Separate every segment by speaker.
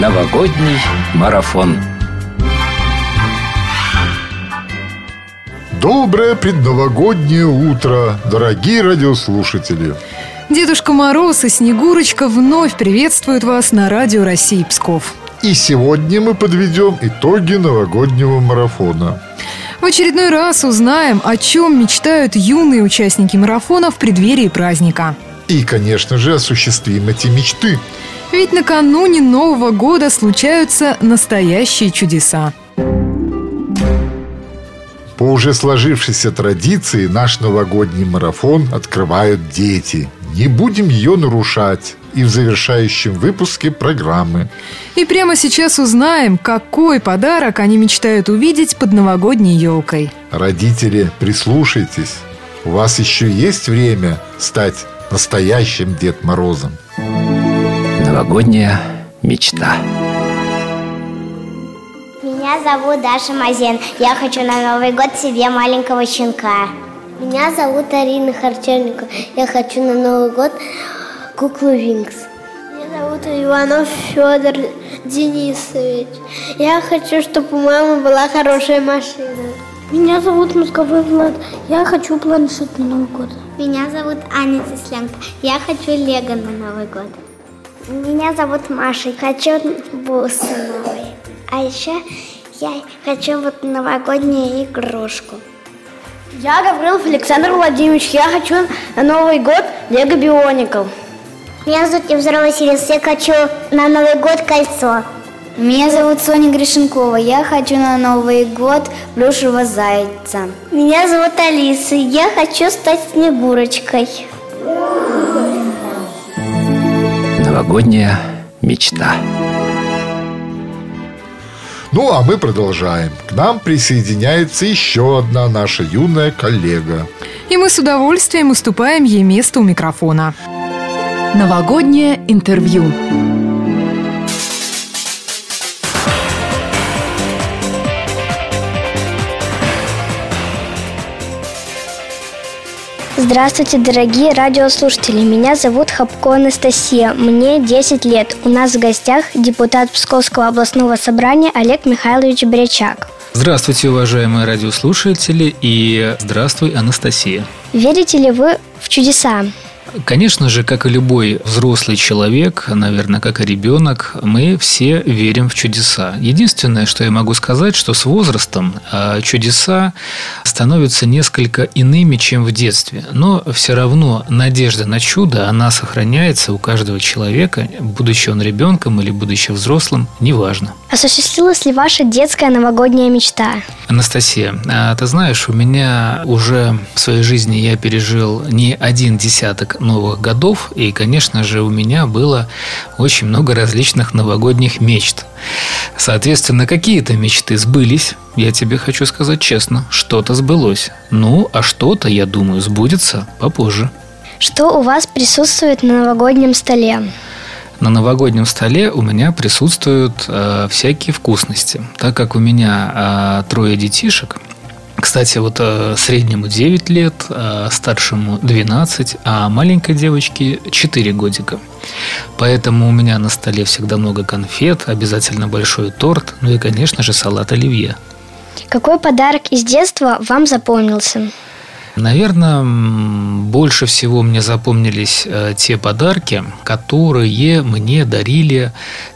Speaker 1: Новогодний марафон.
Speaker 2: Доброе предновогоднее утро, дорогие радиослушатели!
Speaker 3: Дедушка Мороз и Снегурочка вновь приветствуют вас на радио России Псков.
Speaker 2: И сегодня мы подведем итоги новогоднего марафона.
Speaker 3: В очередной раз узнаем, о чем мечтают юные участники марафона в преддверии праздника.
Speaker 2: И, конечно же, осуществим эти мечты.
Speaker 3: Ведь накануне Нового года случаются настоящие чудеса.
Speaker 2: По уже сложившейся традиции наш новогодний марафон открывают дети. Не будем ее нарушать и в завершающем выпуске программы.
Speaker 3: И прямо сейчас узнаем, какой подарок они мечтают увидеть под новогодней елкой.
Speaker 2: Родители, прислушайтесь. У вас еще есть время стать настоящим Дед Морозом.
Speaker 1: Новогодняя мечта.
Speaker 4: Меня зовут Даша Мазен. Я хочу на Новый год себе маленького щенка.
Speaker 5: Меня зовут Арина Харчевникова. Я хочу на Новый год куклу Винкс.
Speaker 6: Меня зовут Иванов Федор Денисович. Я хочу, чтобы у мамы была хорошая машина.
Speaker 7: Меня зовут Мозговой Влад. Я хочу планшет на Новый год.
Speaker 8: Меня зовут Аня Тесленко. Я хочу Лего на Новый год.
Speaker 9: Меня зовут Маша. Хочу бусы новые. А еще я хочу вот новогоднюю игрушку.
Speaker 10: Я Гаврилов Александр Владимирович. Я хочу на Новый год Лего Бионикл.
Speaker 11: Меня зовут Невзорова Василис. Я хочу на Новый год кольцо.
Speaker 12: Меня зовут Соня Гришенкова. Я хочу на Новый год плюшевого зайца.
Speaker 13: Меня зовут Алиса. Я хочу стать Снегурочкой.
Speaker 1: Новогодняя мечта.
Speaker 2: Ну, а мы продолжаем. К нам присоединяется еще одна наша юная коллега.
Speaker 3: И мы с удовольствием уступаем ей место у микрофона.
Speaker 14: Новогоднее интервью.
Speaker 15: Здравствуйте, дорогие радиослушатели. Меня зовут Хапко Анастасия. Мне 10 лет. У нас в гостях депутат Псковского областного собрания Олег Михайлович Брячак.
Speaker 16: Здравствуйте, уважаемые радиослушатели, и здравствуй, Анастасия.
Speaker 15: Верите ли вы в чудеса?
Speaker 16: Конечно же, как и любой взрослый человек, наверное, как и ребенок, мы все верим в чудеса. Единственное, что я могу сказать, что с возрастом а, чудеса становятся несколько иными, чем в детстве. Но все равно надежда на чудо, она сохраняется у каждого человека, будучи он ребенком или будучи взрослым, неважно.
Speaker 15: Осуществилась ли ваша детская новогодняя мечта?
Speaker 16: Анастасия, а ты знаешь, у меня уже в своей жизни я пережил не один десяток новых годов, и, конечно же, у меня было очень много различных новогодних мечт. Соответственно, какие-то мечты сбылись, я тебе хочу сказать честно, что-то сбылось. Ну, а что-то, я думаю, сбудется попозже.
Speaker 15: Что у вас присутствует на новогоднем столе?
Speaker 16: на новогоднем столе у меня присутствуют э, всякие вкусности. Так как у меня э, трое детишек, кстати, вот э, среднему 9 лет, э, старшему 12, а маленькой девочке 4 годика. Поэтому у меня на столе всегда много конфет, обязательно большой торт, ну и, конечно же, салат оливье.
Speaker 15: Какой подарок из детства вам запомнился?
Speaker 16: Наверное, больше всего мне запомнились э, те подарки, которые мне дарили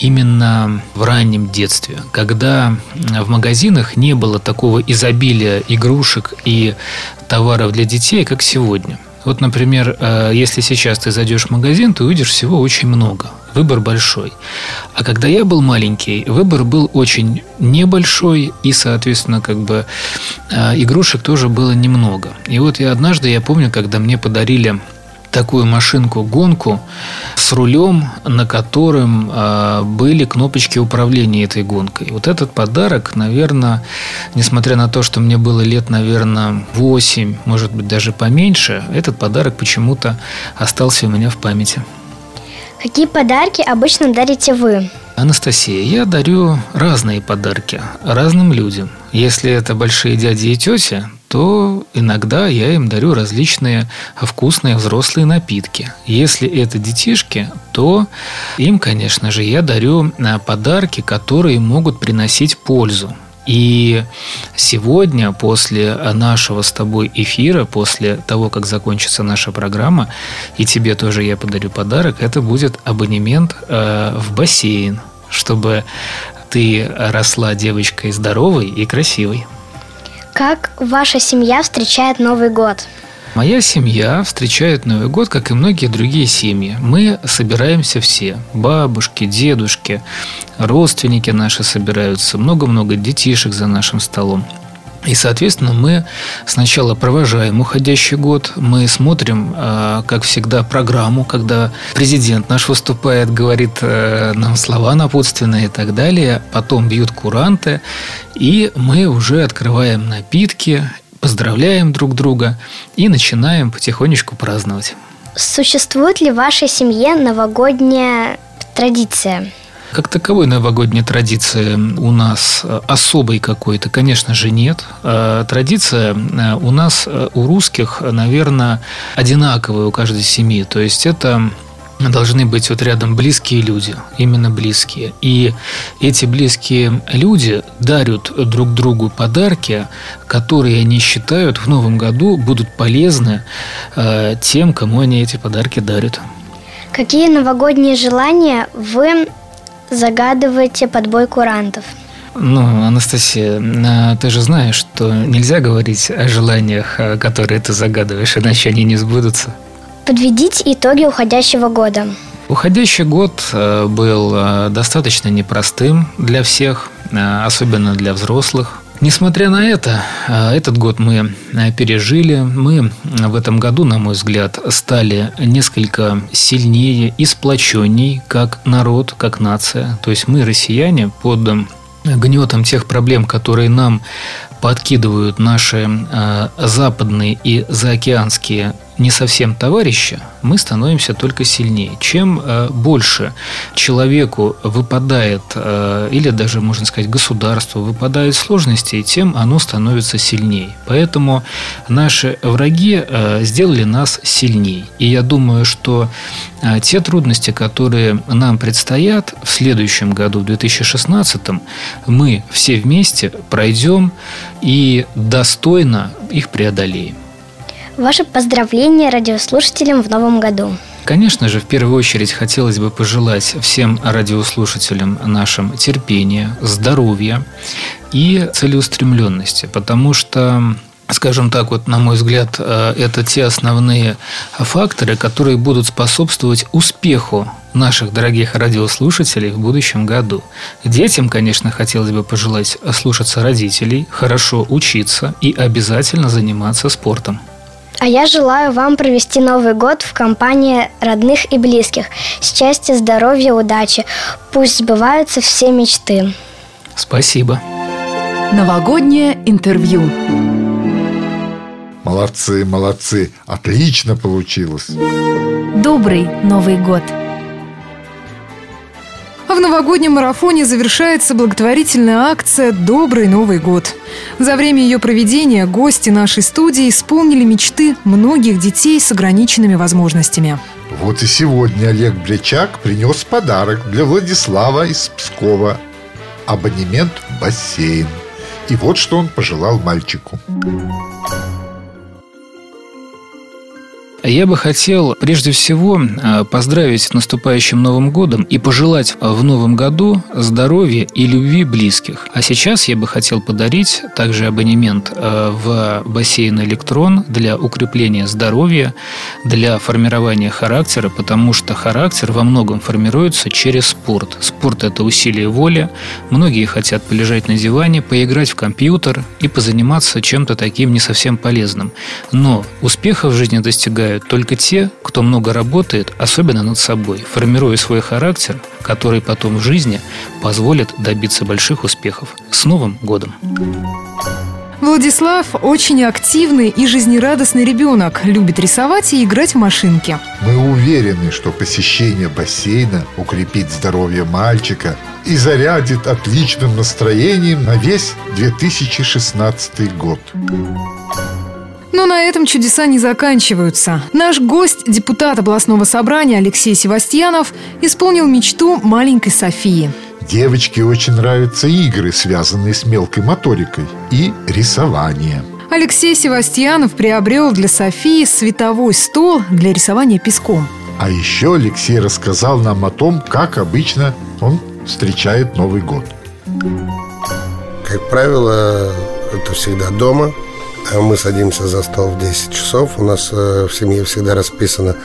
Speaker 16: именно в раннем детстве, когда в магазинах не было такого изобилия игрушек и товаров для детей, как сегодня. Вот, например, э, если сейчас ты зайдешь в магазин, ты увидишь всего очень много. Выбор большой. А когда я был маленький, выбор был очень небольшой, и, соответственно, как бы э, игрушек тоже было немного. И вот я однажды, я помню, когда мне подарили такую машинку-гонку с рулем, на котором э, были кнопочки управления этой гонкой. Вот этот подарок, наверное, несмотря на то, что мне было лет, наверное, 8, может быть, даже поменьше, этот подарок почему-то остался у меня в памяти.
Speaker 15: Какие подарки обычно дарите вы?
Speaker 16: Анастасия, я дарю разные подарки разным людям. Если это большие дяди и тети, то иногда я им дарю различные вкусные взрослые напитки. Если это детишки, то им, конечно же, я дарю а, подарки, которые могут приносить пользу. И сегодня, после нашего с тобой эфира, после того, как закончится наша программа, и тебе тоже я подарю подарок, это будет абонемент э, в бассейн, чтобы ты росла девочкой здоровой и красивой.
Speaker 15: Как ваша семья встречает Новый год?
Speaker 16: Моя семья встречает Новый год, как и многие другие семьи. Мы собираемся все. Бабушки, дедушки, родственники наши собираются. Много-много детишек за нашим столом. И, соответственно, мы сначала провожаем уходящий год, мы смотрим, а, как всегда, программу, когда президент наш выступает, говорит э, нам слова напутственные и так далее, потом бьют куранты, и мы уже открываем напитки поздравляем друг друга и начинаем потихонечку праздновать.
Speaker 15: Существует ли в вашей семье новогодняя традиция?
Speaker 16: Как таковой новогодней традиции у нас э, особой какой-то, конечно же, нет. Э, традиция э, у нас, у русских, наверное, одинаковая у каждой семьи. То есть это должны быть вот рядом близкие люди, именно близкие. И эти близкие люди дарят друг другу подарки, которые они считают в новом году будут полезны э, тем, кому они эти подарки дарят.
Speaker 15: Какие новогодние желания вы загадываете под бой курантов?
Speaker 16: Ну, Анастасия, э, ты же знаешь, что нельзя говорить о желаниях, э, которые ты загадываешь, иначе они не сбудутся.
Speaker 15: Подведите итоги уходящего года.
Speaker 16: Уходящий год э, был э, достаточно непростым для всех, э, особенно для взрослых. Несмотря на это, этот год мы пережили. Мы в этом году, на мой взгляд, стали несколько сильнее и сплоченней как народ, как нация. То есть мы, россияне, под гнетом тех проблем, которые нам подкидывают наши западные и заокеанские не совсем товарища, мы становимся только сильнее. Чем э, больше человеку выпадает, э, или даже, можно сказать, государству выпадает сложностей, тем оно становится сильнее. Поэтому наши враги э, сделали нас сильнее. И я думаю, что те трудности, которые нам предстоят в следующем году, в 2016, мы все вместе пройдем и достойно их преодолеем.
Speaker 15: Ваше поздравление радиослушателям в новом году.
Speaker 16: Конечно же, в первую очередь хотелось бы пожелать всем радиослушателям нашим терпения, здоровья и целеустремленности, потому что скажем так, вот, на мой взгляд, э, это те основные факторы, которые будут способствовать успеху наших дорогих радиослушателей в будущем году. Детям, конечно, хотелось бы пожелать слушаться родителей, хорошо учиться и обязательно заниматься спортом.
Speaker 15: А я желаю вам провести Новый год в компании родных и близких. Счастья, здоровья, удачи. Пусть сбываются все мечты.
Speaker 16: Спасибо.
Speaker 14: Новогоднее интервью.
Speaker 2: Молодцы, молодцы. Отлично получилось.
Speaker 3: Добрый Новый год. Новогоднем марафоне завершается благотворительная акция «Добрый Новый год». За время ее проведения гости нашей студии исполнили мечты многих детей с ограниченными возможностями.
Speaker 2: Вот и сегодня Олег Брячак принес подарок для Владислава из Пскова. Абонемент в бассейн. И вот что он пожелал мальчику.
Speaker 16: Я бы хотел прежде всего а, поздравить с наступающим Новым годом и пожелать в Новом году здоровья и любви близких. А сейчас я бы хотел подарить также абонемент а, в бассейн «Электрон» для укрепления здоровья, для формирования характера, потому что характер во многом формируется через спорт. Спорт – это усилие воли. Многие хотят полежать на диване, поиграть в компьютер и позаниматься чем-то таким не совсем полезным. Но успеха в жизни достигают достигают только те, кто много работает, особенно над собой, формируя свой характер, который потом в жизни позволит добиться больших успехов. С Новым годом!
Speaker 3: Владислав очень активный и жизнерадостный ребенок, любит рисовать и играть в машинки.
Speaker 2: Мы уверены, что посещение бассейна укрепит здоровье мальчика и зарядит отличным настроением на весь 2016 год.
Speaker 3: Но на этом чудеса не заканчиваются. Наш гость, депутат областного собрания Алексей Севастьянов, исполнил мечту маленькой Софии.
Speaker 2: Девочке очень нравятся игры, связанные с мелкой моторикой и рисование.
Speaker 3: Алексей Севастьянов приобрел для Софии световой стол для рисования песком.
Speaker 2: А еще Алексей рассказал нам о том, как обычно он встречает Новый год.
Speaker 17: Как правило, это всегда дома – мы садимся за стол в 10 часов. У нас э, в семье всегда расписана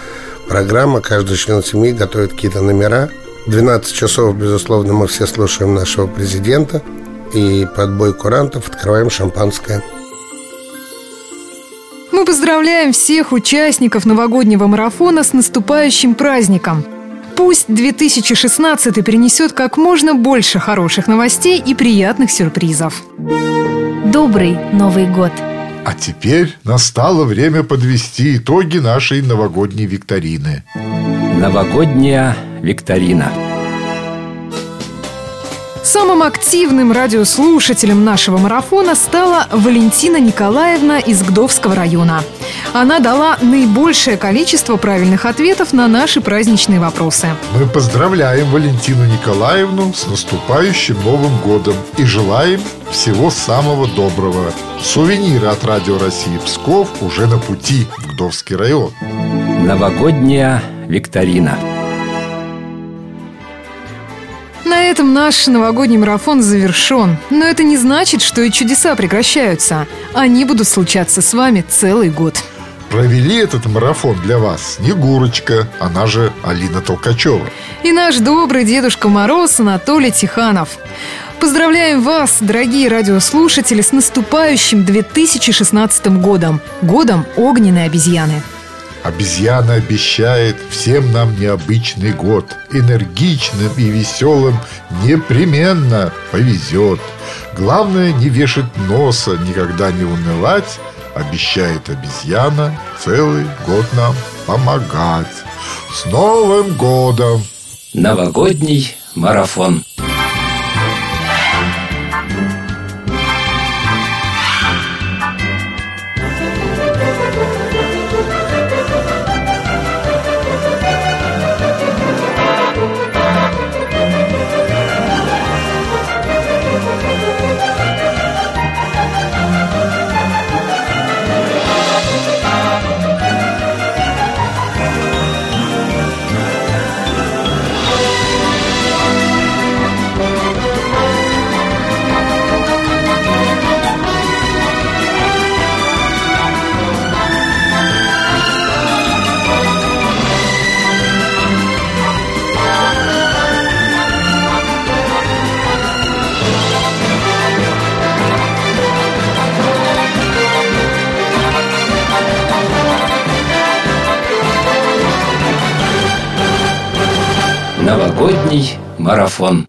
Speaker 17: программа. Каждый член семьи готовит какие-то номера. 12 часов, безусловно, мы все слушаем нашего президента. И под бой курантов открываем шампанское.
Speaker 3: Мы поздравляем всех участников новогоднего марафона с наступающим праздником. Пусть 2016 принесет как можно больше хороших новостей и приятных сюрпризов.
Speaker 14: Добрый Новый год!
Speaker 2: А теперь настало время подвести итоги нашей новогодней викторины.
Speaker 1: Новогодняя викторина.
Speaker 3: Самым активным радиослушателем нашего марафона стала Валентина Николаевна из Гдовского района. Она дала наибольшее количество правильных ответов на наши праздничные вопросы.
Speaker 2: Мы поздравляем Валентину Николаевну с наступающим Новым годом и желаем всего самого доброго. Сувениры от Радио России Псков уже на пути в Гдовский район.
Speaker 1: Новогодняя викторина.
Speaker 3: На этом наш новогодний марафон завершен. Но это не значит, что и чудеса прекращаются. Они будут случаться с вами целый год.
Speaker 2: Провели этот марафон для вас Снегурочка, она же Алина Толкачева.
Speaker 3: И наш добрый Дедушка Мороз Анатолий Тиханов. Поздравляем вас, дорогие радиослушатели, с наступающим 2016 годом. Годом огненной обезьяны.
Speaker 2: Обезьяна обещает всем нам необычный год. Энергичным и веселым непременно повезет. Главное не вешать носа, никогда не унывать. Обещает обезьяна целый год нам помогать. С Новым годом!
Speaker 1: Новогодний марафон. Новогодний марафон.